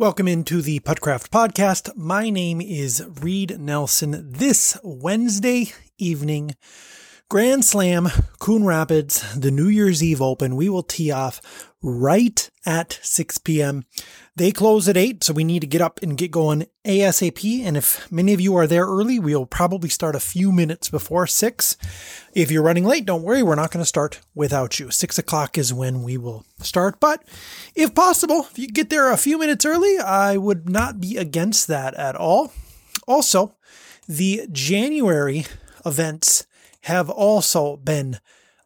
Welcome into the Puttcraft podcast. My name is Reed Nelson. This Wednesday evening, Grand Slam, Coon Rapids, the New Year's Eve Open. We will tee off right at 6 p.m. They close at 8, so we need to get up and get going ASAP. And if many of you are there early, we'll probably start a few minutes before 6. If you're running late, don't worry, we're not going to start without you. 6 o'clock is when we will start. But if possible, if you get there a few minutes early, I would not be against that at all. Also, the January events have also been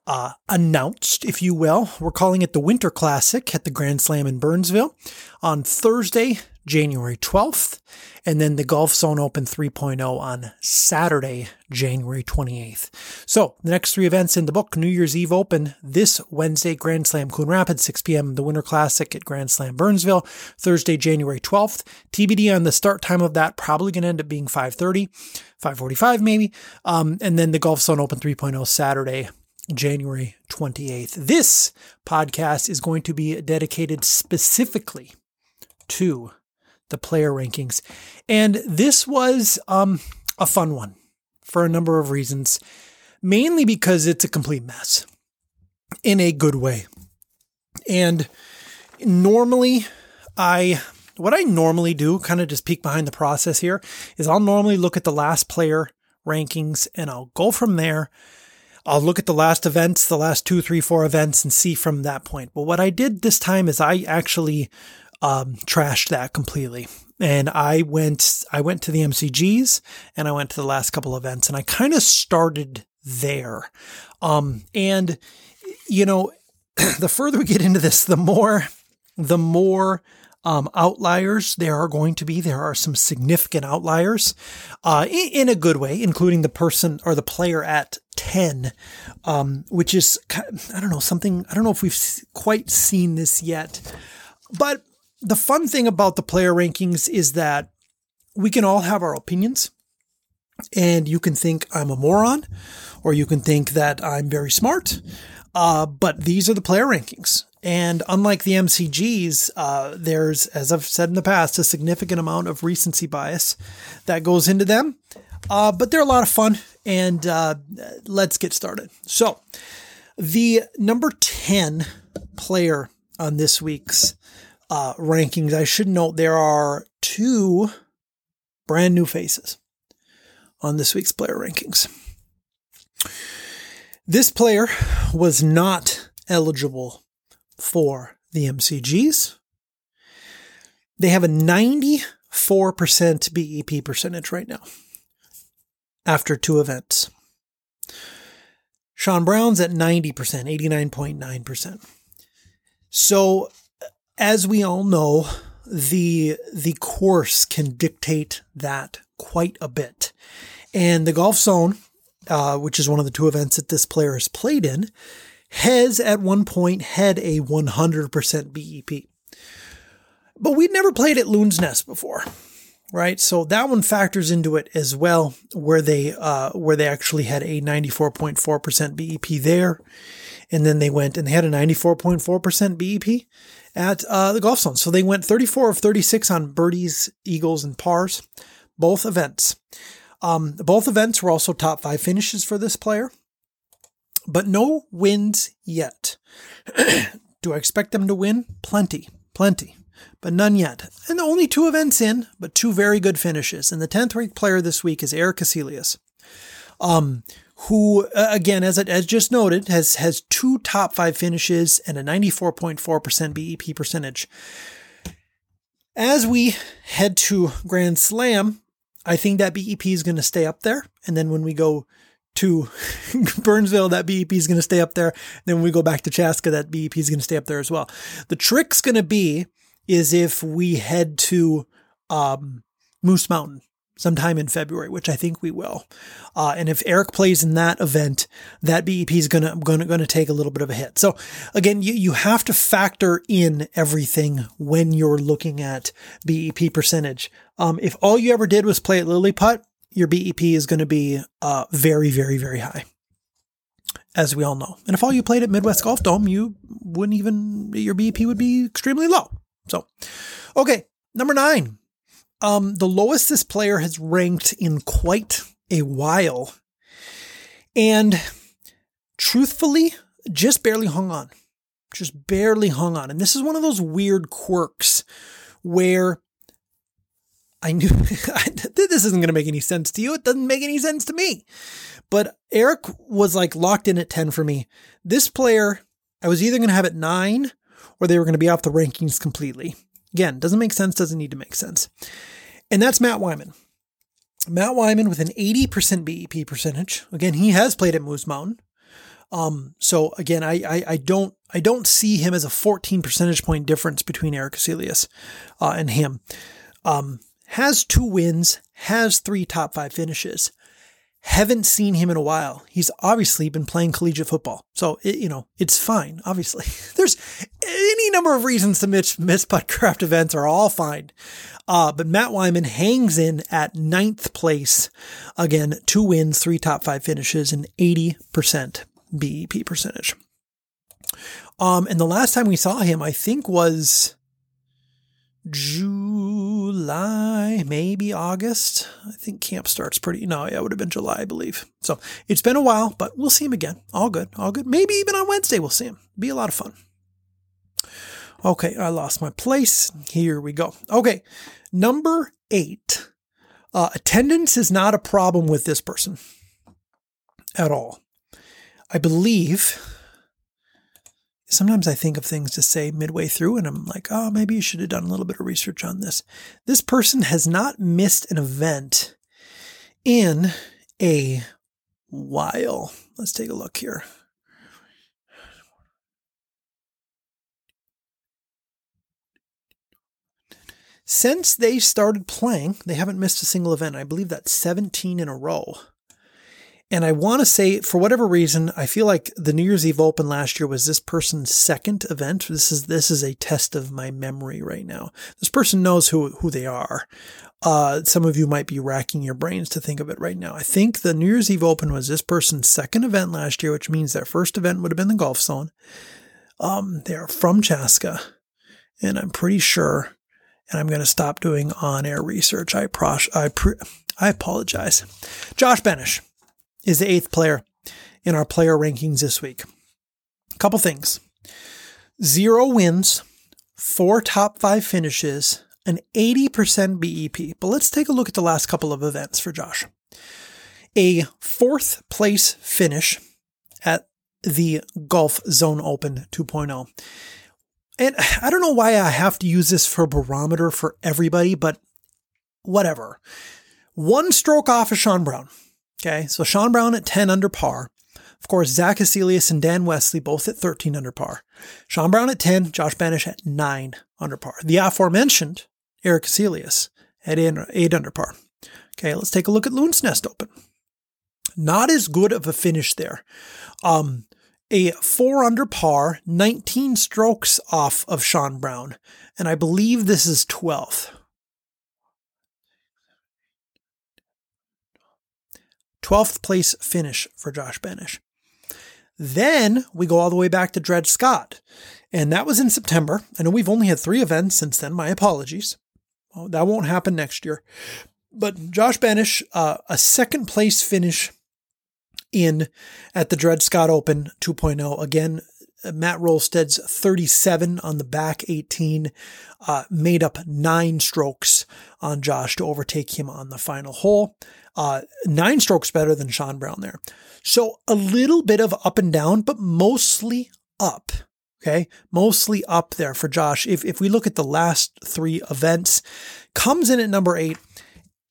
uh, announced, if you will. We're calling it the Winter Classic at the Grand Slam in Burnsville on Thursday, January 12th, and then the Golf Zone Open 3.0 on Saturday, January 28th. So the next three events in the book New Year's Eve Open this Wednesday, Grand Slam Coon Rapids, 6 p.m., the Winter Classic at Grand Slam Burnsville, Thursday, January 12th. TBD on the start time of that, probably going to end up being 5.30, 5.45 maybe. Um, and then the Golf Zone Open 3.0 Saturday, January 28th. This podcast is going to be dedicated specifically to the player rankings. And this was um, a fun one for a number of reasons, mainly because it's a complete mess in a good way. And normally, I what I normally do, kind of just peek behind the process here, is I'll normally look at the last player rankings and I'll go from there I'll look at the last events, the last two, three, four events, and see from that point. But what I did this time is I actually um, trashed that completely, and I went I went to the MCGs and I went to the last couple events, and I kind of started there. Um, and you know, the further we get into this, the more the more um, outliers there are going to be. There are some significant outliers uh, in, a good way, including the person or the player at 10, um, which is, I don't know, something, I don't know if we've quite seen this yet. But the fun thing about the player rankings is that we can all have our opinions. And you can think I'm a moron, or you can think that I'm very smart. Uh, but these are the player rankings. And unlike the MCGs, uh, there's, as I've said in the past, a significant amount of recency bias that goes into them. Uh, but they're a lot of fun, and uh, let's get started. So, the number 10 player on this week's uh, rankings, I should note there are two brand new faces on this week's player rankings. This player was not eligible for the MCGs. They have a 94% BEP percentage right now after two events. Sean Brown's at 90%, 89.9%. So, as we all know, the the course can dictate that quite a bit. And the Golf Zone, uh, which is one of the two events that this player has played in, has at one point had a 100% BEP. But we'd never played at Loon's Nest before, right? So that one factors into it as well, where they uh, where they actually had a 94.4% BEP there, and then they went and they had a 94.4% BEP at uh, the golf zone. So they went 34 of 36 on birdies, eagles, and pars, both events. Um, both events were also top five finishes for this player but no wins yet. Do I expect them to win? Plenty, plenty, but none yet. And only two events in, but two very good finishes. And the 10th ranked player this week is Eric Aselius, um, who, uh, again, as, as just noted, has, has two top five finishes and a 94.4% BEP percentage. As we head to Grand Slam, I think that BEP is going to stay up there. And then when we go to Burnsville, that BEP is going to stay up there. Then when we go back to Chaska, that BEP is going to stay up there as well. The trick's going to be is if we head to um, Moose Mountain sometime in February, which I think we will. Uh, and if Eric plays in that event, that BEP is gonna gonna gonna take a little bit of a hit. So again, you you have to factor in everything when you're looking at BEP percentage. Um, if all you ever did was play at Lilliput, your BEP is going to be uh, very, very, very high, as we all know. And if all you played at Midwest Golf Dome, you wouldn't even, your BEP would be extremely low. So, okay, Number nine, um, the lowest this player has ranked in quite a while. And truthfully, just barely hung on. Just barely hung on. And this is one of those weird quirks where I knew this isn't going to make any sense to you. It doesn't make any sense to me. But Eric was like locked in at 10 for me. This player, I was either going to have at nine or they were going to be off the rankings completely. Again, doesn't make sense, doesn't need to make sense. And that's Matt Wyman. Matt Wyman with an 80% BEP percentage. Again, he has played at Moose Mountain. Um, so again, I, I, I, don't I don't see him as a 14 percentage point difference between Eric Aselius uh, and him. Um, has two wins, has three top five finishes. Haven't seen him in a while. He's obviously been playing collegiate football. So, it, you know, it's fine, obviously. There's any number of reasons to miss, miss Puttcraft events are all fine. Uh, but Matt Wyman hangs in at ninth place. Again, two wins, three top five finishes, and 80% BEP percentage. Um, and the last time we saw him, I think was July, maybe August. I think camp starts pretty. No, yeah, it would have been July, I believe. So it's been a while, but we'll see him again. All good, all good. Maybe even on Wednesday we'll see him. Be a lot of fun. Okay, I lost my place. Here we go. Okay, number eight. Uh, attendance is not a problem with this person at all. I believe sometimes I think of things to say midway through and I'm like, oh, maybe you should have done a little bit of research on this. This person has not missed an event in a while. Let's take a look here. Since they started playing, they haven't missed a single event. I believe that's 17 in a row. And I want to say, for whatever reason, I feel like the New Year's Eve Open last year was this person's second event. This is this is a test of my memory right now. This person knows who who they are. Uh, some of you might be racking your brains to think of it right now. I think the New Year's Eve Open was this person's second event last year, which means their first event would have been the Golf Zone. Um, they are from Chaska, and I'm pretty sure. And I'm going to stop doing on-air research. I pros- I pre- I apologize. Josh Benish is the eighth player in our player rankings this week. A couple things zero wins, four top five finishes, an 80% BEP. But let's take a look at the last couple of events for Josh. A fourth place finish at the Golf Zone Open 2.0. And I don't know why I have to use this for barometer for everybody, but whatever. One stroke off of Sean Brown. Okay, so Sean Brown at 10 under par. Of course, Zach Aselius and Dan Wesley both at 13 under par. Sean Brown at 10, Josh Benish at 9 under par. The aforementioned Eric Aselius at 8 under par. Okay, let's take a look at Loon's Nest Open. Not as good of a finish there. Um, a 4 under par, 19 strokes off of Sean Brown. And I believe this is 12th. 12th place finish for Josh Benish. Then we go all the way back to Dred Scott, and that was in September. I know we've only had three events since then. My apologies. Well, that won't happen next year. But Josh Benish, uh, a second place finish in at the Dred Scott Open 2.0. Again, Matt Rolstead's 37 on the back 18 uh, made up nine strokes on Josh to overtake him on the final hole. Uh, nine strokes better than Sean Brown there. So a little bit of up and down, but mostly up. Okay. Mostly up there for Josh. If, if we look at the last three events, comes in at number eight.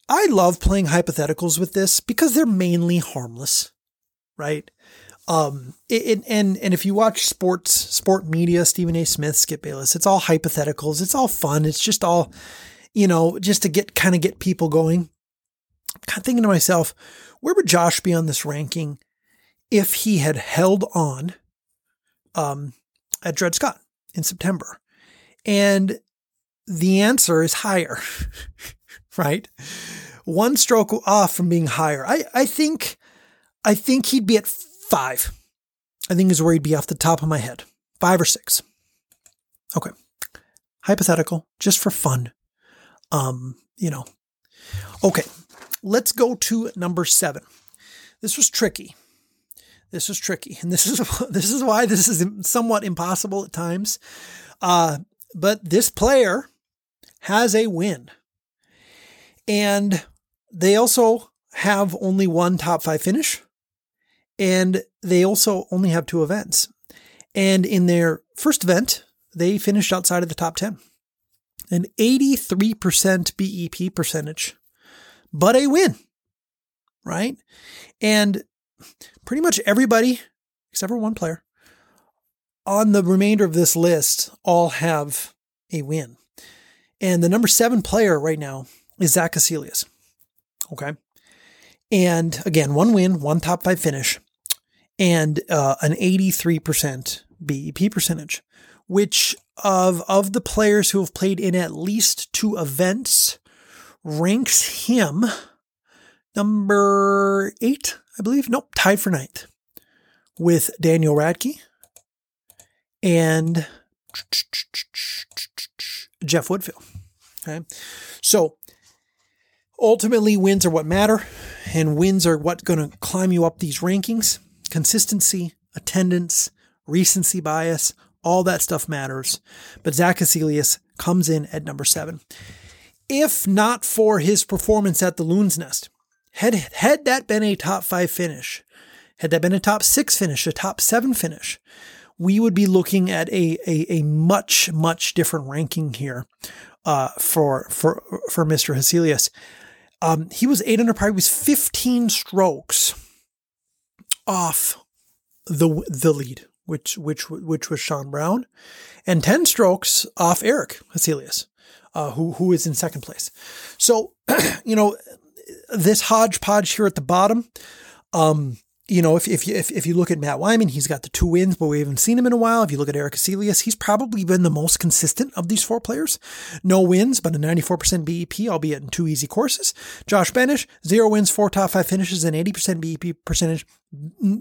I love playing hypotheticals with this because they're mainly harmless, right? Um, it, it, and and if you watch sports, sport media, Stephen A. Smith, Skip Bayless, it's all hypotheticals. It's all fun. It's just all, you know, just to get kind of get people going. I'm kind of thinking to myself, where would Josh be on this ranking if he had held on um, at Dred Scott in September? And the answer is higher, right? One stroke off from being higher. I, I think, I think he'd be at five. I think is where he'd be off the top of my head. Five or six. Okay. Hypothetical, just for fun. Um, you know. Okay, let's go to number seven. This was tricky. This was tricky, and this is this is why this is somewhat impossible at times. Uh, but this player has a win, and they also have only one top five finish, and they also only have two events. And in their first event, they finished outside of the top 10. An 83% BEP percentage, but a win, right? And pretty much everybody, except for one player, on the remainder of this list all have a win. And the number seven player right now is Zach Aselius. Okay. And again, one win, one top five finish, and uh, an 83% BEP percentage, which of, of the players who have played in at least two events ranks him number eight, I believe. Nope, tied for ninth with Daniel Radke and Jeff Woodfield. Okay. So ultimately, wins are what matter, and wins are what going to climb you up these rankings. Consistency, attendance, recency bias, all that stuff matters. But Zach Aselius comes in at number seven. If not for his performance at the Loon's Nest, had, had that been a top five finish, had that been a top six finish, a top seven finish, we would be looking at a, a, a much, much different ranking here uh, for, for, for Mr. Aselius. Um, he was eight under par. He was 15 strokes off the the lead, which which which was Sean Brown, and 10 strokes off Eric Aselius, uh, who who is in second place. So, you know, this hodgepodge here at the bottom, um, you know, if, if you, if, if you look at Matt Wyman, he's got the two wins, but we haven't seen him in a while. If you look at Eric Aselius, he's probably been the most consistent of these four players. No wins, but a 94% BEP, albeit in two easy courses. Josh Benish, zero wins, four top five finishes, and 80% BEP percentage.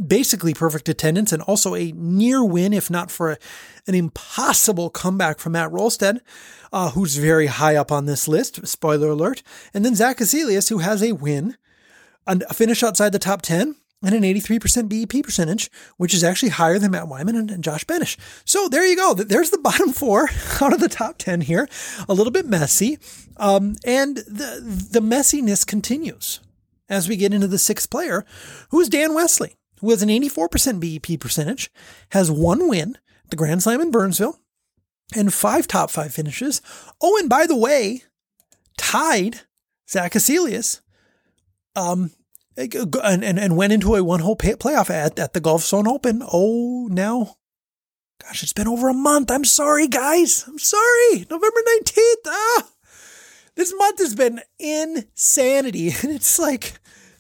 Basically perfect attendance and also a near win, if not for a, an impossible comeback from Matt Rolstead, uh, who's very high up on this list. Spoiler alert. And then Zach Aselius, who has a win, a finish outside the top 10 and an 83% BEP percentage, which is actually higher than Matt Wyman and, and, Josh Benish. So there you go. There's the bottom four out of the top 10 here. A little bit messy. Um, and the, the messiness continues as we get into the sixth player, who is Dan Wesley, who has an 84% BEP percentage, has one win, the Grand Slam in Burnsville, and five top five finishes. Oh, and by the way, tied Zach Aselius um, and, and, and went into a one hole playoff at, at the Golf Zone Open. Oh, now, gosh, it's been over a month. I'm sorry, guys. I'm sorry. November 19th. Ah, this month has been insanity. And it's like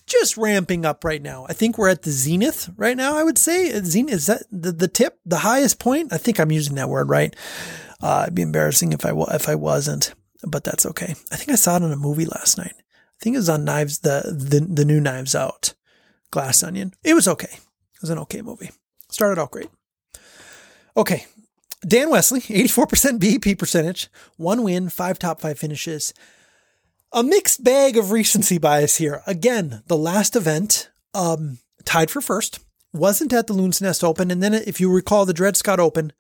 just ramping up right now. I think we're at the zenith right now, I would say. Zenith, is that the, the tip, the highest point? I think I'm using that word right. Uh, it'd be embarrassing if I, if I wasn't, but that's okay. I think I saw it in a movie last night. I think it was on Knives, the, the, the new Knives Out, Glass Onion. It was okay. It was an okay movie. Started out great. Okay. Dan Wesley, 84% BEP percentage, one win, five top five finishes. A mixed bag of recency bias here. Again, the last event, um, tied for first, wasn't at the Loon's Nest Open. And then, if you recall the Dred Scott Open,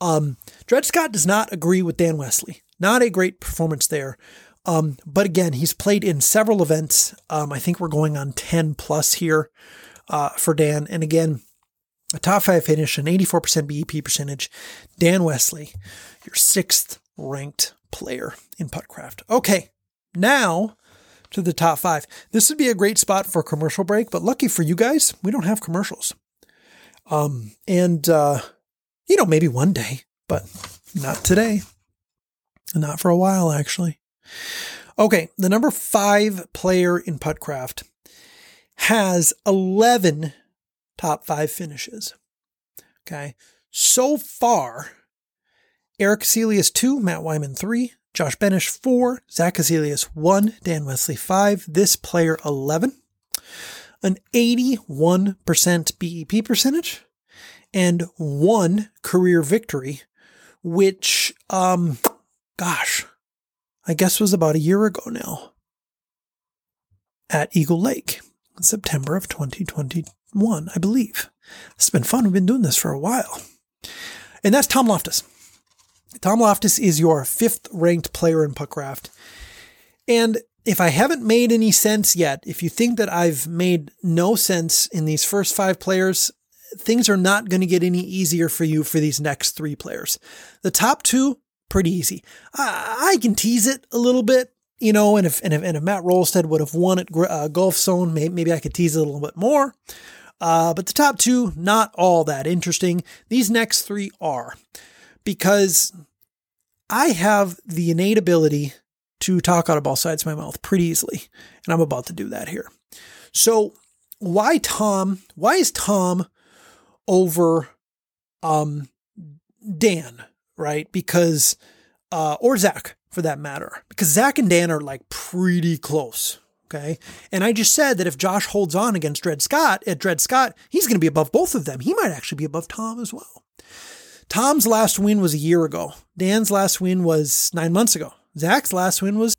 um, Dred Scott does not agree with Dan Wesley. Not a great performance there. Um, but again, he's played in several events. Um, I think we're going on 10 plus here uh, for Dan. And again, a top five finish, an 84% BEP percentage. Dan Wesley, your sixth ranked player in Puttcraft. Okay, now to the top five. This would be a great spot for a commercial break, but lucky for you guys, we don't have commercials. Um, and, uh, you know, maybe one day, but not today. Not for a while, actually. Okay, the number five player in Puttcraft has 11 top five finishes. Okay, so far, Eric Aselius 2, Matt Wyman 3, Josh Benish 4, Zach Aselius 1, Dan Wesley 5, this player 11, an 81% BEP percentage, and one career victory, which, um, gosh, I guess was about a year ago now at Eagle Lake, September of 2021, I believe. It's been fun. We've been doing this for a while. And that's Tom Loftus. Tom Loftus is your fifth ranked player in Puttcraft. And if I haven't made any sense yet, if you think that I've made no sense in these first five players, things are not going to get any easier for you for these next three players. The top two, pretty easy. I, I can tease it a little bit, you know, and if, and if, and if Matt Rolstead would have won at uh, Golf Zone, maybe, maybe I could tease it a little bit more. Uh, but the top two, not all that interesting. These next three are because I have the innate ability to talk out of both sides of my mouth pretty easily. And I'm about to do that here. So why Tom? Why is Tom over um Dan, right? Because uh or Zach for that matter. Because Zach and Dan are like pretty close. Okay. And I just said that if Josh holds on against Dred Scott at Dred Scott, he's going to be above both of them. He might actually be above Tom as well. Tom's last win was a year ago. Dan's last win was nine months ago. Zach's last win was.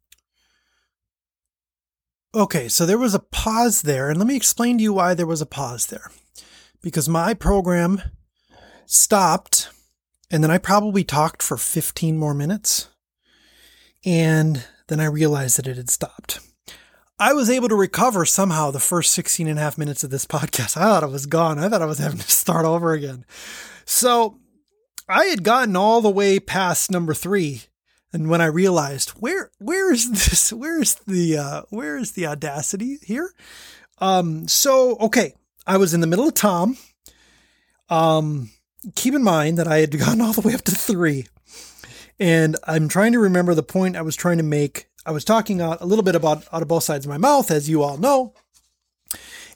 Okay, so there was a pause there, and let me explain to you why there was a pause there. Because my program stopped, and then I probably talked for 15 more minutes, and then I realized that it had stopped. I was able to recover somehow the first 16 and a half minutes of this podcast. I thought I was gone. I thought I was having to start over again. So I had gotten all the way past number three and when I realized where where is this where is the uh, where is the audacity here? Um, so okay, I was in the middle of Tom. Um, keep in mind that I had gotten all the way up to three, and I'm trying to remember the point I was trying to make. I was talking out a little bit about out of both sides of my mouth, as you all know,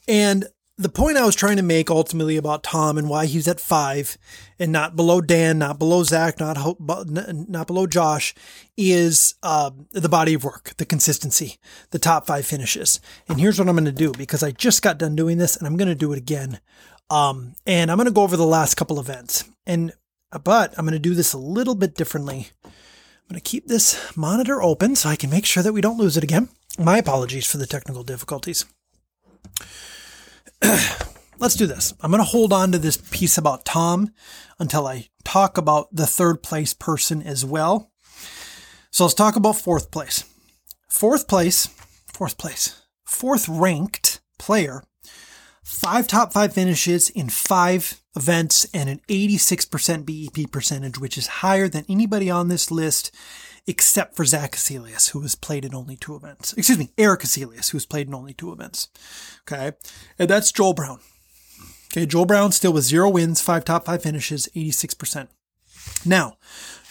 and the point I was trying to make ultimately about Tom and why he's at five and not below Dan, not below Zach, not not below Josh, is uh, the body of work, the consistency, the top five finishes. And here's what I'm going to do because I just got done doing this and I'm going to do it again. Um, and I'm going to go over the last couple events. And but I'm going to do this a little bit differently. I'm going to keep this monitor open so I can make sure that we don't lose it again. My apologies for the technical difficulties. let's do this. I'm going to hold on to this piece about Tom until I talk about the third place person as well. So let's talk about fourth place. Fourth place, fourth place, fourth ranked player, five top five finishes in five events and an 86% BEP percentage, which is higher than anybody on this list except for Zach Aselius, who has played in only two events. Excuse me, Eric Aselius, who has played in only two events. Okay. And that's Joel Brown. Okay. Joel Brown still with zero wins, five top five finishes, 86%. Now,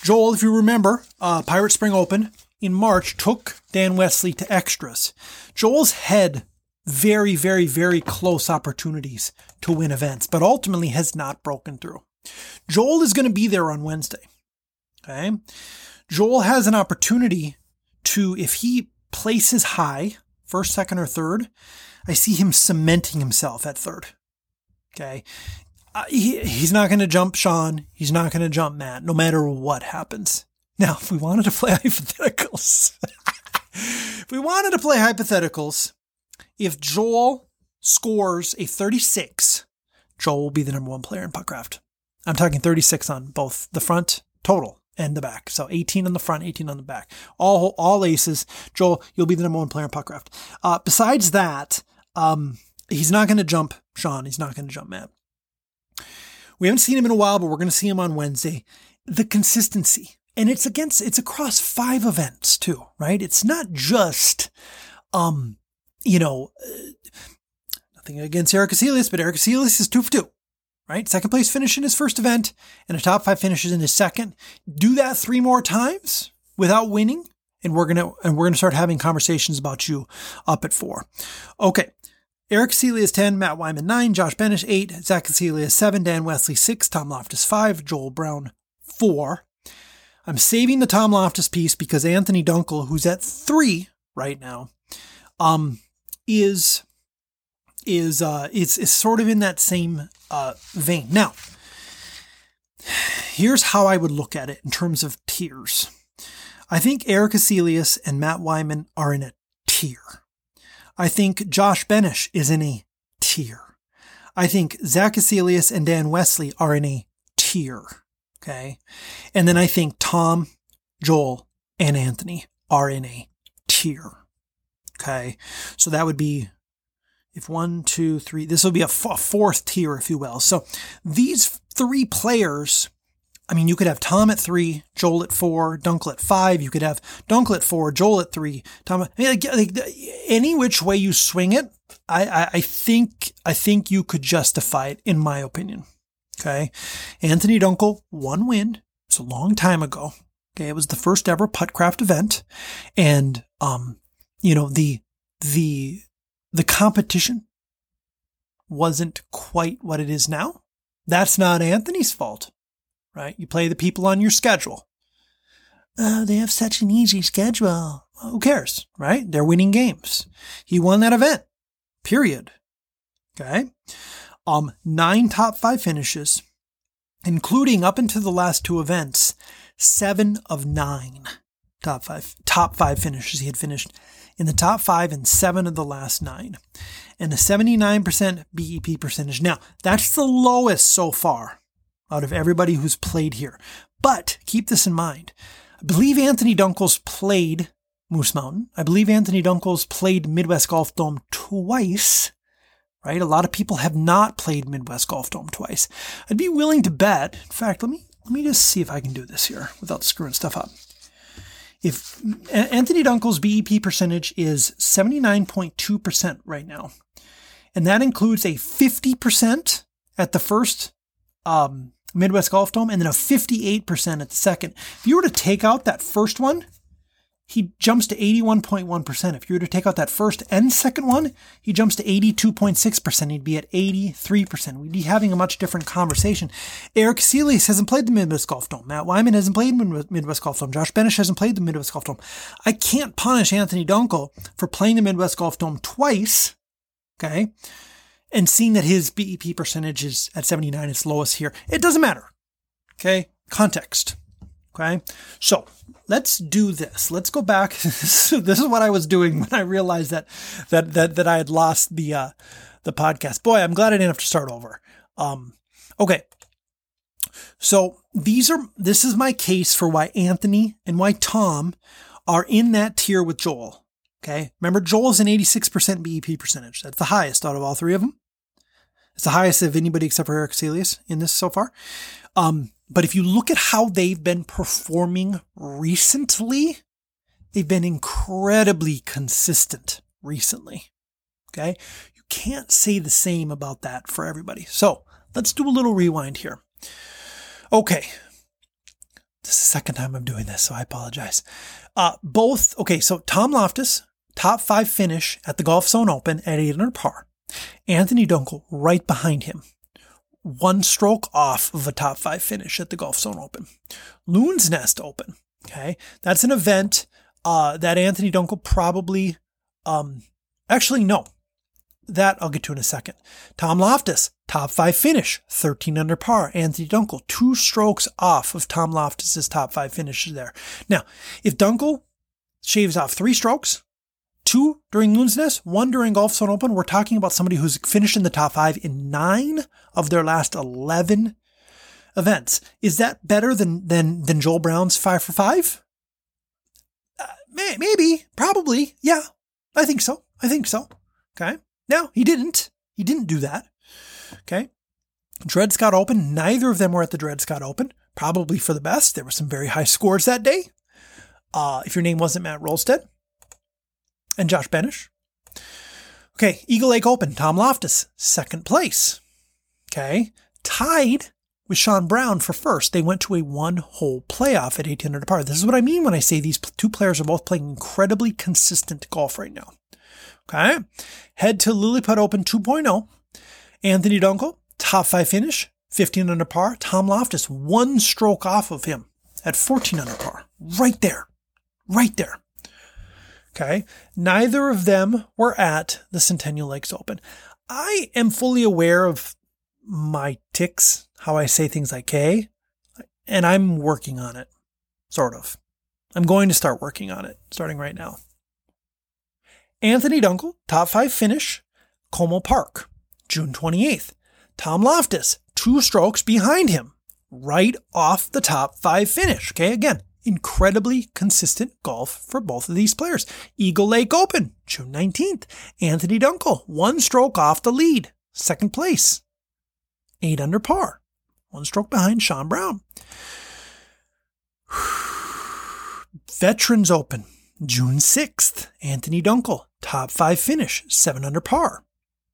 Joel, if you remember, uh, Pirate Spring Open in March took Dan Wesley to extras. Joel's had very, very, very close opportunities to win events, but ultimately has not broken through. Joel is going to be there on Wednesday. Okay. Joel has an opportunity to, if he places high, first, second, or third, I see him cementing himself at third. Okay. Uh, he, he's not going to jump Sean. He's not going to jump Matt, no matter what happens. Now, if we wanted to play hypotheticals, if we wanted to play hypotheticals, if Joel scores a 36, Joel will be the number one player in Puttcraft. I'm talking 36 on both the front total and the back. So 18 on the front, 18 on the back. All all aces. Joel, you'll be the number one player in Puttcraft. Uh, besides that, um, he's not going to jump Sean. He's not going to jump Matt. We haven't seen him in a while, but we're going to see him on Wednesday. The consistency, and it's against it's across five events too, right? It's not just, um, you know, uh, nothing against Eric Aselius, but Eric Aselius is two for two right? Second place finish in his first event and a top five finishes in his second. Do that three more times without winning. And we're gonna and we're gonna start having conversations about you up at four. Okay. Eric Celia 10, Matt Wyman 9, Josh Benish 8, Zach Celia 7, Dan Wesley 6, Tom Loftus 5, Joel Brown 4. I'm saving the Tom Loftus piece because Anthony Dunkel, who's at 3 right now, um, is is uh, it's, it's sort of in that same uh, vein. Now, here's how I would look at it in terms of tiers. I think Eric Aselius and Matt Wyman are in a tier. I think Josh Benish is in a tier. I think Zach Aselius and Dan Wesley are in a tier. Okay. And then I think Tom, Joel, and Anthony are in a tier. Okay. So that would be if one, two, three, this will be a, fourth tier, if you will. So these three players, I mean, you could have Tom at three, Joel at four, Dunkel at five. You could have Dunkel at four, Joel at three, Tom. I mean, like, like, any which way you swing it, I, I, I think I think you could justify it, in my opinion. Okay, Anthony Dunkel, one win. It's a long time ago. Okay, it was the first ever Puttcraft event, and um, you know the the the competition wasn't quite what it is now. That's not Anthony's fault, right? You play the people on your schedule. Oh, they have such an easy schedule. Who cares, right? They're winning games. He won that event. Period. Okay. Um, nine top five finishes, including up into the last two events, seven of nine top five top five finishes he had finished in the top five in seven of the last nine, and a 79% BEP percentage. Now, that's the lowest so far out of everybody who's played here. But keep this in mind. I believe Anthony Dunkel's played Moose Mountain. I believe Anthony Dunkel's played Midwest Golf Dome twice. Right? A lot of people have not played Midwest Golf Dome twice. I'd be willing to bet. In fact, let me let me just see if I can do this here without screwing stuff up if Anthony Dunkel's BEP percentage is 79.2% right now, and that includes a 50% at the first um, Midwest Golf Dome and then a 58% at the second. If you were to take out that first one, he jumps to 81.1%. If you were to take out that first and second one, he jumps to 82.6%. He'd be at 83%. We'd be having a much different conversation. Eric Aselius hasn't played the Midwest Golf Dome. Matt Wyman hasn't played the Midwest Golf Dome. Josh Benish hasn't played the Midwest Golf Dome. I can't punish Anthony Dunkel for playing the Midwest Golf Dome twice, okay, and seeing that his BEP percentage is at 79, it's lowest here. It doesn't matter, okay? Context. Okay. So let's do this. Let's go back. this is what I was doing when I realized that, that, that, that I had lost the, uh, the podcast. Boy, I'm glad I didn't have to start over. Um, okay. So these are, this is my case for why Anthony and why Tom are in that tier with Joel. Okay. Remember, Joel's an 86% BEP percentage. That's the highest out of all three of them. It's the highest of anybody except for Eric Aselius in this so far. Um, but if you look at how they've been performing recently, they've been incredibly consistent recently. Okay. You can't say the same about that for everybody. So let's do a little rewind here. Okay. This is the second time I'm doing this, so I apologize. Uh, both, okay, so Tom Loftus, top five finish at the Golf Zone Open at 8 under par. Anthony Dunkel right behind him one stroke off of a top five finish at the Golf Zone Open. Loon's Nest Open. Okay. That's an event uh, that Anthony Dunkel probably, um, actually, no. That I'll get to in a second. Tom Loftus, top five finish, 13 under par. Anthony Dunkel, two strokes off of Tom Loftus's top five finishes there. Now, if Dunkel shaves off three strokes, two during Loon's Nest, one during Golf Zone Open. We're talking about somebody who's finished in the top five in nine of their last 11 events. Is that better than, than, than Joel Brown's five for five? Uh, may, maybe, probably. Yeah, I think so. I think so. Okay. Now, he didn't. He didn't do that. Okay. Dred Scott Open, neither of them were at the Dred Scott Open. Probably for the best. There were some very high scores that day. Uh, if your name wasn't Matt Rolstead and Josh Benish. Okay, Eagle Lake Open, Tom Loftus, second place. Okay, tied with Sean Brown for first. They went to a one hole playoff at 18 under par. This is what I mean when I say these two players are both playing incredibly consistent golf right now. Okay, head to Lilliput Open 2.0. Anthony Dunkel, top five finish, 15 under par. Tom Loftus, one stroke off of him at 14 under par. Right there. Right there. Okay. Neither of them were at the Centennial Lakes Open. I am fully aware of my ticks, how I say things like K, and I'm working on it, sort of. I'm going to start working on it starting right now. Anthony Dunkel, top five finish, Como Park, June 28th. Tom Loftus, two strokes behind him, right off the top five finish. Okay, again, incredibly consistent golf for both of these players. Eagle Lake Open, June 19th. Anthony Dunkel, one stroke off the lead, second place, eight under par, one stroke behind Sean Brown. Veterans Open, June 6th. Anthony Dunkel, top five finish, seven under par.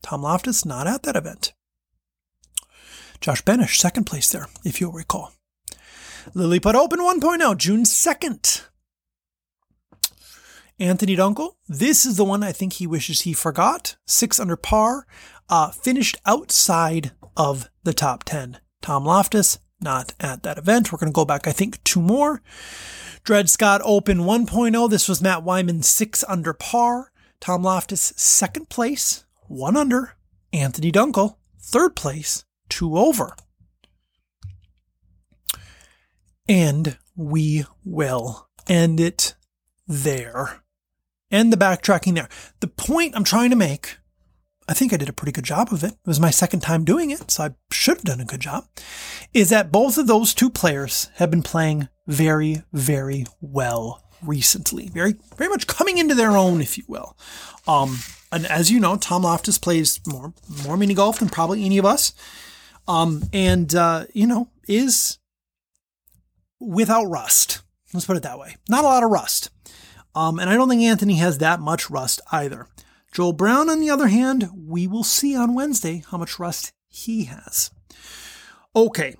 Tom Loftus not at that event. Josh Benish, second place there, if you'll recall. Lilliput Open 1.0, June 2nd. Anthony Dunkel, this is the one I think he wishes he forgot. Six under par, uh, finished outside of the top 10. Tom Loftus, not at that event. We're going to go back, I think, two more. Dred Scott Open 1.0. This was Matt Wyman, six under par. Tom Loftus, second place, one under. Anthony Dunkel, third place, two over. And we will end it there. End the backtracking there. The point I'm trying to make, I think I did a pretty good job of it. It was my second time doing it, so I should have done a good job, is that both of those two players have been playing very, very well recently. Very, very much coming into their own, if you will. Um, and as you know, Tom Loftus plays more, more mini golf than probably any of us. Um, and, uh, you know, is without rust. Let's put it that way. Not a lot of rust. Um, and I don't think Anthony has that much rust either. Joel Brown, on the other hand, we will see on Wednesday how much rust he has. Okay.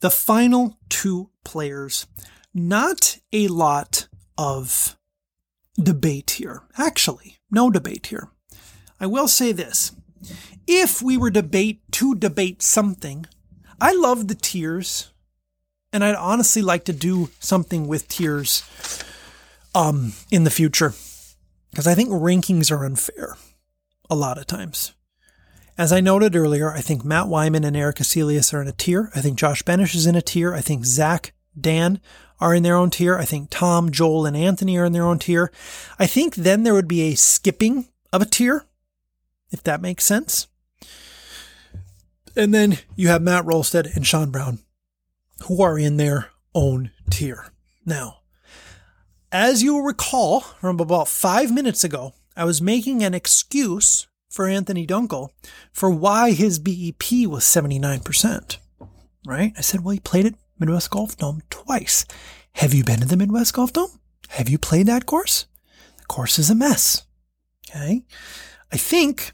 The final two players. Not a lot of debate here. Actually, no debate here. I will say this. If we were debate to debate something, I love the tiers and I'd honestly like to do something with tiers um, in the future because I think rankings are unfair a lot of times. As I noted earlier, I think Matt Wyman and Eric Aselius are in a tier. I think Josh Benish is in a tier. I think Zach, Dan are in their own tier. I think Tom, Joel, and Anthony are in their own tier. I think then there would be a skipping of a tier, if that makes sense. And then you have Matt Rolstead and Sean Brown who are in their own tier. Now, as you will recall from about five minutes ago, I was making an excuse for Anthony Dunkel for why his BEP was 79%. Right? I said, well, he played at Midwest Golf Dome twice. Have you been to the Midwest Golf Dome? Have you played that course? The course is a mess. Okay. I think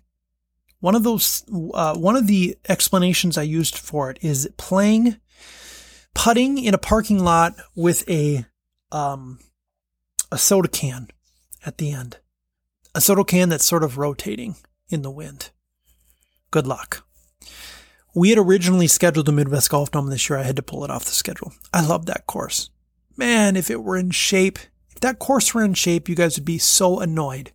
one of those, uh, one of the explanations I used for it is playing putting in a parking lot with a um, a soda can at the end. A soda can that's sort of rotating in the wind. Good luck. We had originally scheduled the Midwest Golf Dome this year. I had to pull it off the schedule. I love that course. Man, if it were in shape, if that course were in shape, you guys would be so annoyed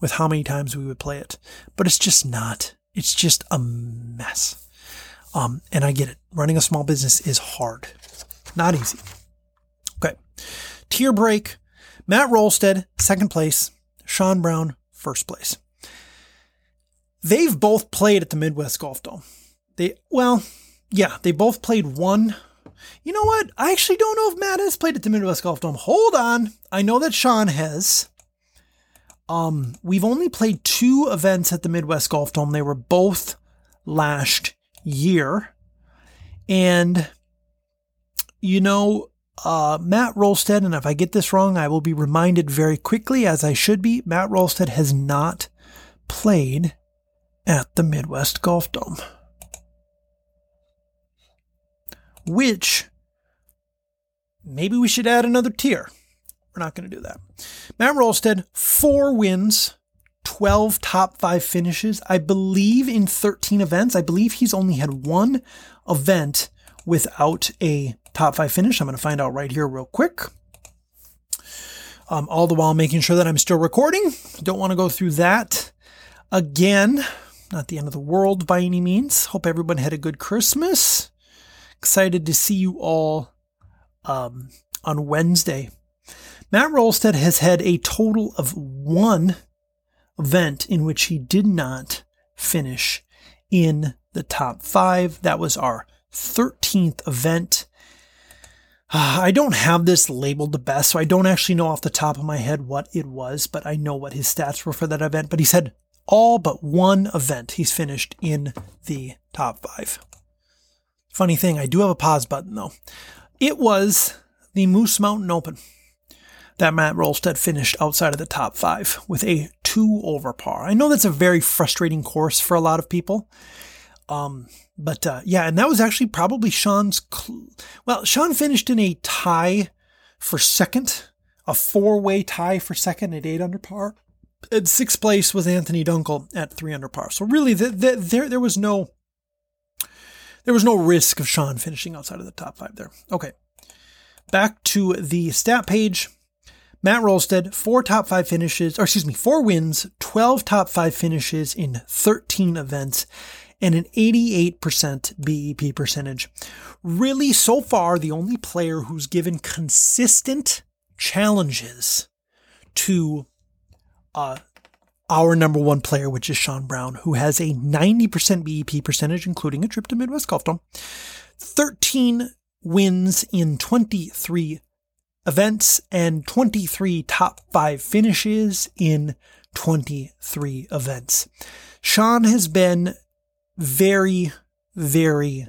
with how many times we would play it. But it's just not. It's just a mess. Um, and I get it. Running a small business is hard. Not easy. Okay. Tier break. Matt Rolstead, second place. Sean Brown, first place. They've both played at the Midwest Golf Dome. They, well, yeah, they both played one. You know what? I actually don't know if Matt has played at the Midwest Golf Dome. Hold on. I know that Sean has. Um, we've only played two events at the Midwest Golf Dome. They were both last year. And, you know, uh, Matt Rolstead, and if I get this wrong, I will be reminded very quickly, as I should be. Matt Rolstead has not played at the Midwest Golf Dome. Which maybe we should add another tier. We're not going to do that. Matt Rolstead, four wins, 12 top five finishes. I believe in 13 events. I believe he's only had one event without a top five finish. I'm going to find out right here real quick. Um, all the while making sure that I'm still recording. Don't want to go through that again. Not the end of the world by any means. Hope everyone had a good Christmas. Excited to see you all um, on Wednesday Matt Rolstead has had a total of one event in which he did not finish in the top five. That was our 13th event. Uh, I don't have this labeled the best, so I don't actually know off the top of my head what it was, but I know what his stats were for that event. But he said all but one event he's finished in the top five. Funny thing, I do have a pause button though. It was the Moose Mountain Open that Matt Rolstead finished outside of the top five with a two over par. I know that's a very frustrating course for a lot of people. Um, but uh, yeah, and that was actually probably Sean's. Cl- well, Sean finished in a tie for second, a four way tie for second at eight under par. And sixth place was Anthony Dunkel at three under par. So really, the, the, there there was no there was no risk of Sean finishing outside of the top five there. Okay, back to the stat page. Matt Rolstead, four top five finishes, or excuse me, four wins, 12 top five finishes in 13 events, and an 88% BEP percentage. Really, so far, the only player who's given consistent challenges to uh, our number one player, which is Sean Brown, who has a 90% BEP percentage, including a trip to Midwest Golf Dome, 13 wins in 23 events, and 23 top five finishes in 23 events. Sean has been very, very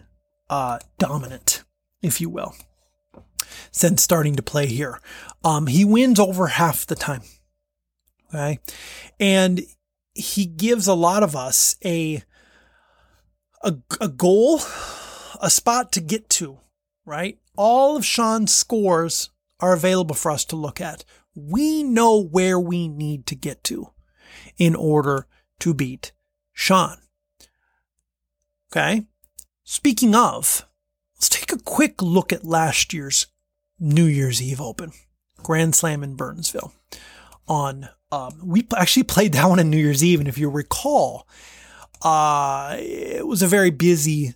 uh, dominant, if you will, since starting to play here. Um, he wins over half the time. Okay. And he gives a lot of us a, a, a goal, a spot to get to, right? All of Sean's scores are available for us to look at. We know where we need to get to in order to beat Sean. Okay. Speaking of, let's take a quick look at last year's New Year's Eve Open, Grand Slam in Burnsville. On um, we actually played that one on New Year's Eve, and if you recall, uh, it was a very busy,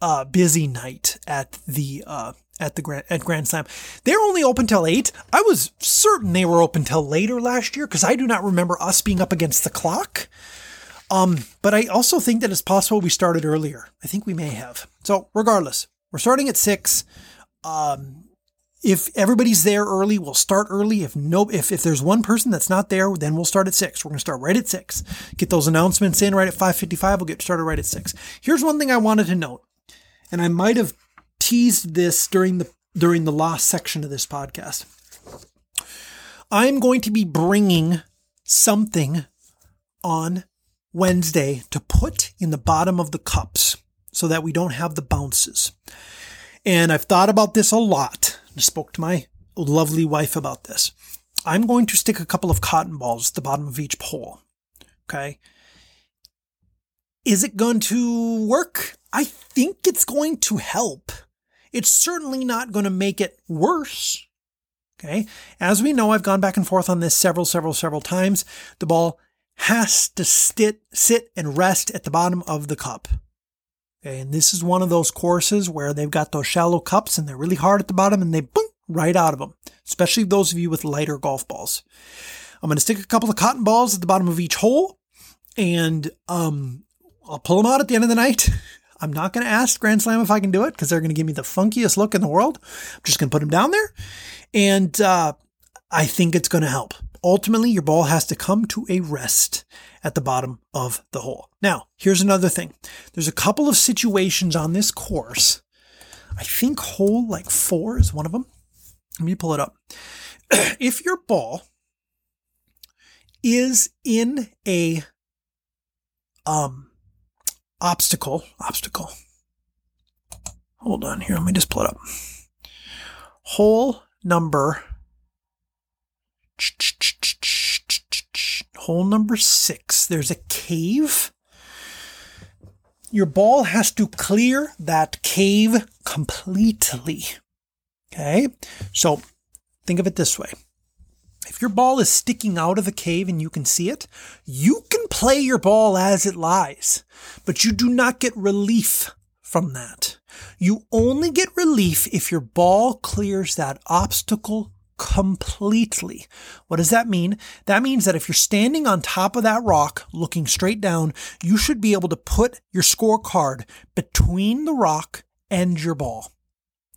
uh, busy night at the uh, at the Grand, at Grand Slam. They're only open till eight. I was certain they were open till later last year because I do not remember us being up against the clock. Um, but I also think that it's possible we started earlier. I think we may have. So regardless, we're starting at six. Um, if everybody's there early, we'll start early. If no, if, if there's one person that's not there, then we'll start at six. We're going to start right at six. Get those announcements in right at 555. We'll get started right at six. Here's one thing I wanted to note, and I might have teased this during the, during the last section of this podcast. I'm going to be bringing something on Wednesday to put in the bottom of the cups so that we don't have the bounces. And I've thought about this a lot. I spoke to my lovely wife about this. I'm going to stick a couple of cotton balls at the bottom of each pole. Okay. Is it going to work? I think it's going to help. It's certainly not going to make it worse. Okay. As we know, I've gone back and forth on this several, several, several times. The ball has to sit, sit and rest at the bottom of the cup. Okay, and this is one of those courses where they've got those shallow cups and they're really hard at the bottom and they boom right out of them, especially those of you with lighter golf balls. I'm going to stick a couple of cotton balls at the bottom of each hole and um, I'll pull them out at the end of the night. I'm not going to ask Grand Slam if I can do it because they're going to give me the funkiest look in the world. I'm just going to put them down there and uh, I think it's going to help ultimately your ball has to come to a rest at the bottom of the hole. Now, here's another thing. There's a couple of situations on this course. I think hole like four is one of them. Let me pull it up. if your ball is in a um obstacle, obstacle. Hold on here. Let me just pull it up. Hole number hole number six, there's a cave. Your ball has to clear that cave completely. Okay. So think of it this way. If your ball is sticking out of the cave and you can see it, you can play your ball as it lies, but you do not get relief from that. You only get relief if your ball clears that obstacle completely. What does that mean? That means that if you're standing on top of that rock looking straight down, you should be able to put your scorecard between the rock and your ball.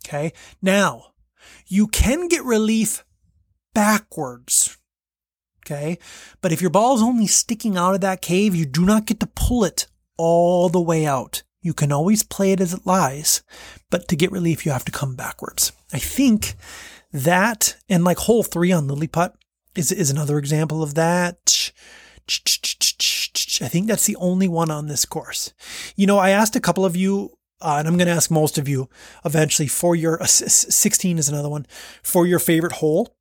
Okay. Now, you can get relief backwards. Okay. But if your ball is only sticking out of that cave, you do not get to pull it all the way out. You can always play it as it lies, but to get relief, you have to come backwards. I think that and like hole three on Lily Putt is, is another example of that. I think that's the only one on this course. You know, I asked a couple of you, uh, and I'm going to ask most of you eventually for your uh, 16 is another one for your favorite hole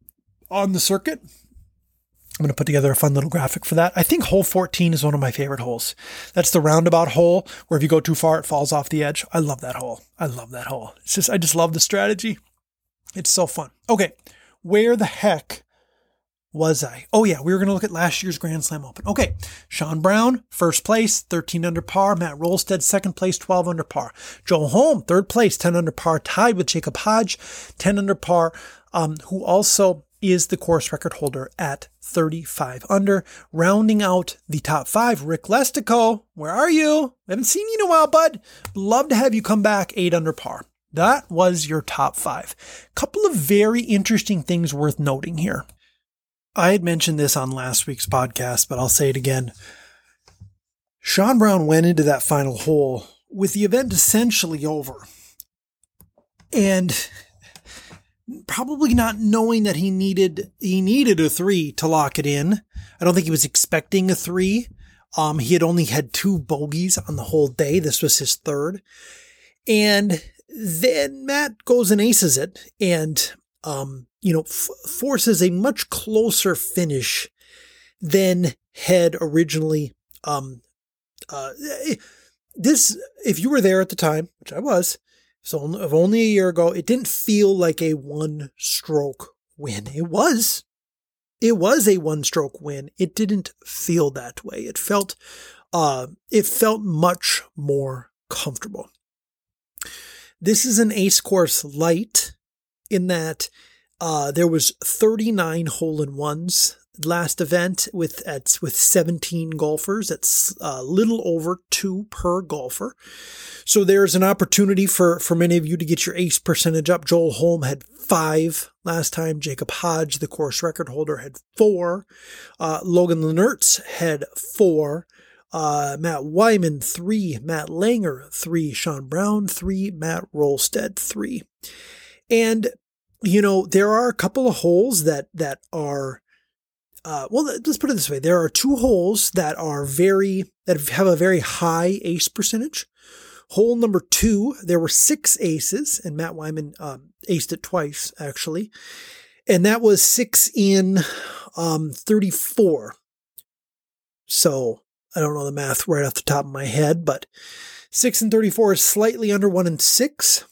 on the circuit. I'm going to put together a fun little graphic for that. I think hole 14 is one of my favorite holes. That's the roundabout hole where if you go too far, it falls off the edge. I love that hole. I love that hole. It's just, I just love the strategy. It's so fun. Okay. Where the heck was I? Oh yeah, we were going to look at last year's Grand Slam Open. Okay. Sean Brown, first place, 13 under par. Matt Rolstead, second place, 12 under par. Joe Holm, third place, 10 under par, tied with Jacob Hodge, 10 under par, um, who also is the course record holder at 35 under. Rounding out the top five, Rick Lestico. Where are you? Haven't seen you in a while, bud. Love to have you come back eight under par. That was your top five. Couple of very interesting things worth noting here. I had mentioned this on last week's podcast, but I'll say it again. Sean Brown went into that final hole with the event essentially over. And probably not knowing that he needed he needed a three to lock it in. I don't think he was expecting a three. Um, he had only had two bogeys on the whole day. This was his third. And then Matt goes and aces it and, um, you know, f- forces a much closer finish than had originally, um, uh, this, if you were there at the time, which I was, so of only a year ago, it didn't feel like a one stroke win. It was. It was a one stroke win. It didn't feel that way. It felt, uh, it felt much more comfortable. This is an ace course light in that, uh, there was 39 hole in ones last event with at with 17 golfers. That's a little over two per golfer. So there's an opportunity for for many of you to get your ace percentage up. Joel Holm had five last time. Jacob Hodge, the course record holder, had four. Uh, Logan Lenertz had four. Uh, Matt Wyman, three. Matt Langer, three. Sean Brown, three. Matt Rolstead, three. And, you know, there are a couple of holes that, that are, uh, well, let's put it this way. There are two holes that are very, that have a very high ace percentage. Hole number two, there were six aces, and Matt Wyman um, aced it twice, actually. And that was six in um, 34. So I don't know the math right off the top of my head, but six and 34 is slightly under one and six.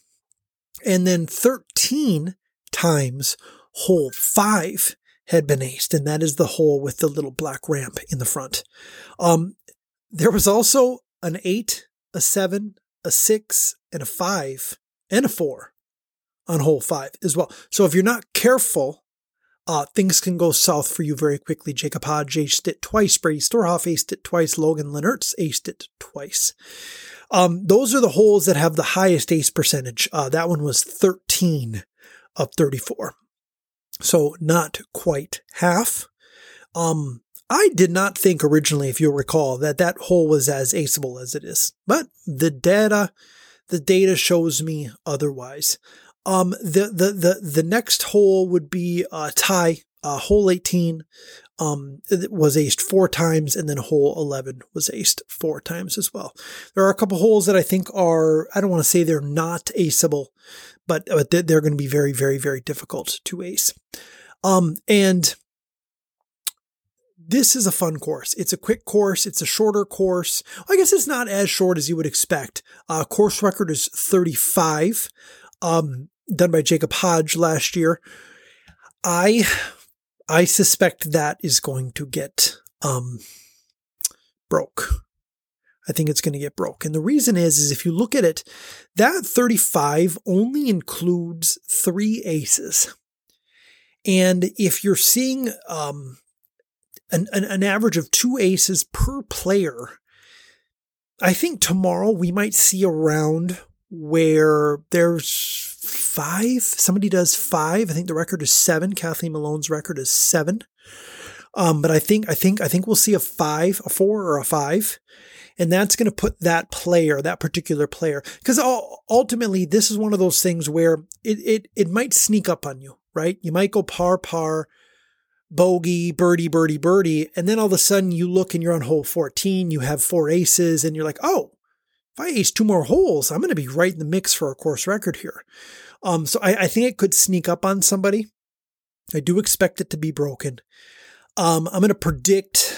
And then 13 times hole five had been aced, and that is the hole with the little black ramp in the front. Um, there was also an eight, a seven, a six, and a five, and a four on hole five as well. So if you're not careful, uh, things can go south for you very quickly. Jacob Hodge aced it twice. Brady Storhoff aced it twice. Logan Lennertz aced it twice. Um, those are the holes that have the highest ace percentage. Uh, that one was 13 of 34. So not quite half. Um, I did not think originally, if you'll recall, that that hole was as aceable as it is, but the data, the data shows me otherwise. Um, the, the, the, the next hole would be, uh, tie, uh, hole 18, um, was aced four times, and then hole 11 was aced four times as well. There are a couple holes that I think are, I don't want to say they're not aceable, but, but they're going to be very, very, very difficult to ace. Um, and this is a fun course. It's a quick course. It's a shorter course. I guess it's not as short as you would expect. Uh, course record is 35, um, done by Jacob Hodge last year. I, I suspect that is going to get, um, broke. I think it's going to get broke. And the reason is, is if you look at it, that 35 only includes three aces. And if you're seeing um, an, an, an average of two aces per player, I think tomorrow we might see a round where there's five. Somebody does five. I think the record is seven. Kathleen Malone's record is seven. Um, but I think I think I think we'll see a five, a four, or a five, and that's going to put that player, that particular player, because ultimately this is one of those things where it it it might sneak up on you, right? You might go par par, bogey, birdie, birdie, birdie, and then all of a sudden you look and you're on hole 14, you have four aces, and you're like, oh, if I ace two more holes, I'm going to be right in the mix for a course record here. Um, so I, I think it could sneak up on somebody. I do expect it to be broken. Um, I'm going to predict.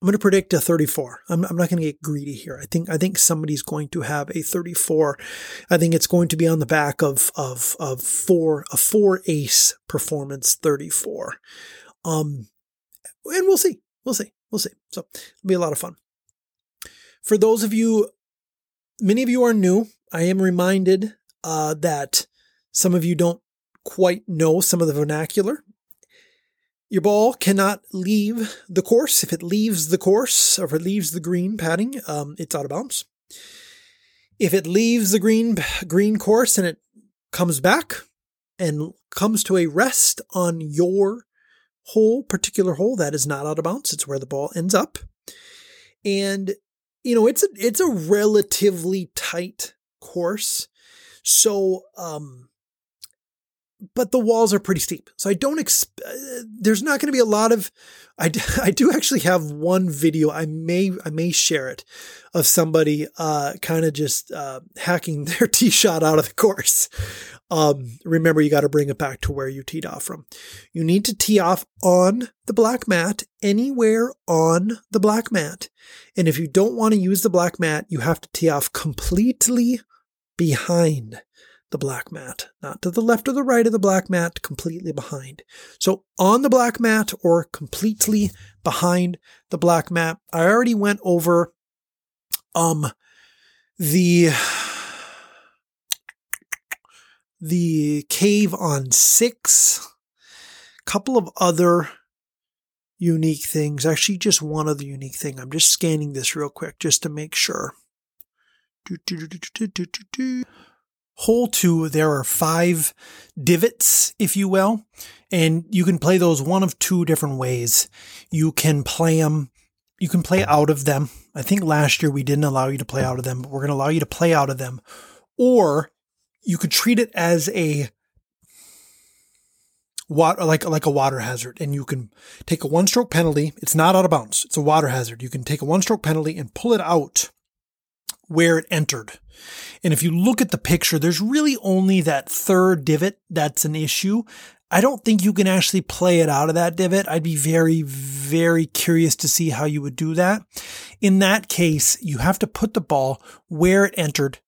I'm going to predict a 34. I'm, I'm not going to get greedy here. I think I think somebody's going to have a 34. I think it's going to be on the back of of of four a four ace performance 34. Um, and we'll see. We'll see. We'll see. So it'll be a lot of fun. For those of you, many of you are new. I am reminded uh, that some of you don't quite know some of the vernacular. Your ball cannot leave the course. If it leaves the course or if it leaves the green padding, um, it's out of bounds. If it leaves the green green course and it comes back and comes to a rest on your hole, particular hole, that is not out of bounds. It's where the ball ends up. And you know, it's a it's a relatively tight course. So um but the walls are pretty steep. So I don't expect, uh, there's not going to be a lot of, I, I do actually have one video. I may, I may share it of somebody, uh, kind of just, uh, hacking their tee shot out of the course. Um, remember you got to bring it back to where you teed off from. You need to tee off on the black mat, anywhere on the black mat. And if you don't want to use the black mat, you have to tee off completely behind the black mat, not to the left or the right of the black mat, completely behind. So on the black mat or completely behind the black mat. I already went over um the the cave on six, couple of other unique things. Actually, just one other unique thing. I'm just scanning this real quick just to make sure. Do, do, do, hole two, there are five divots, if you will, and you can play those one of two different ways. You can play them, you can play out of them. I think last year we didn't allow you to play out of them, but we're going to allow you to play out of them. Or you could treat it as a water, like, like a water hazard and you can take a one stroke penalty. It's not out of bounds. It's a water hazard. You can take a one stroke penalty and pull it out where it entered. And if you look at the picture, there's really only that third divot that's an issue. I don't think you can actually play it out of that divot. I'd be very, very curious to see how you would do that. In that case, you have to put the ball where it entered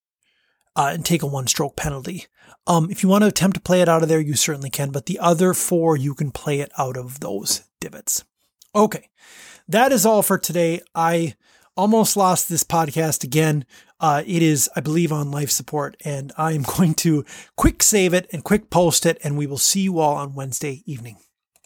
uh, and take a one stroke penalty. Um, if you want to attempt to play it out of there, you certainly can, but the other four, you can play it out of those divots. Okay. That is all for today. I almost lost this podcast again. Uh, it is, I believe, on life support, and I'm going to quick save it and quick post it, and we will see you all on Wednesday evening.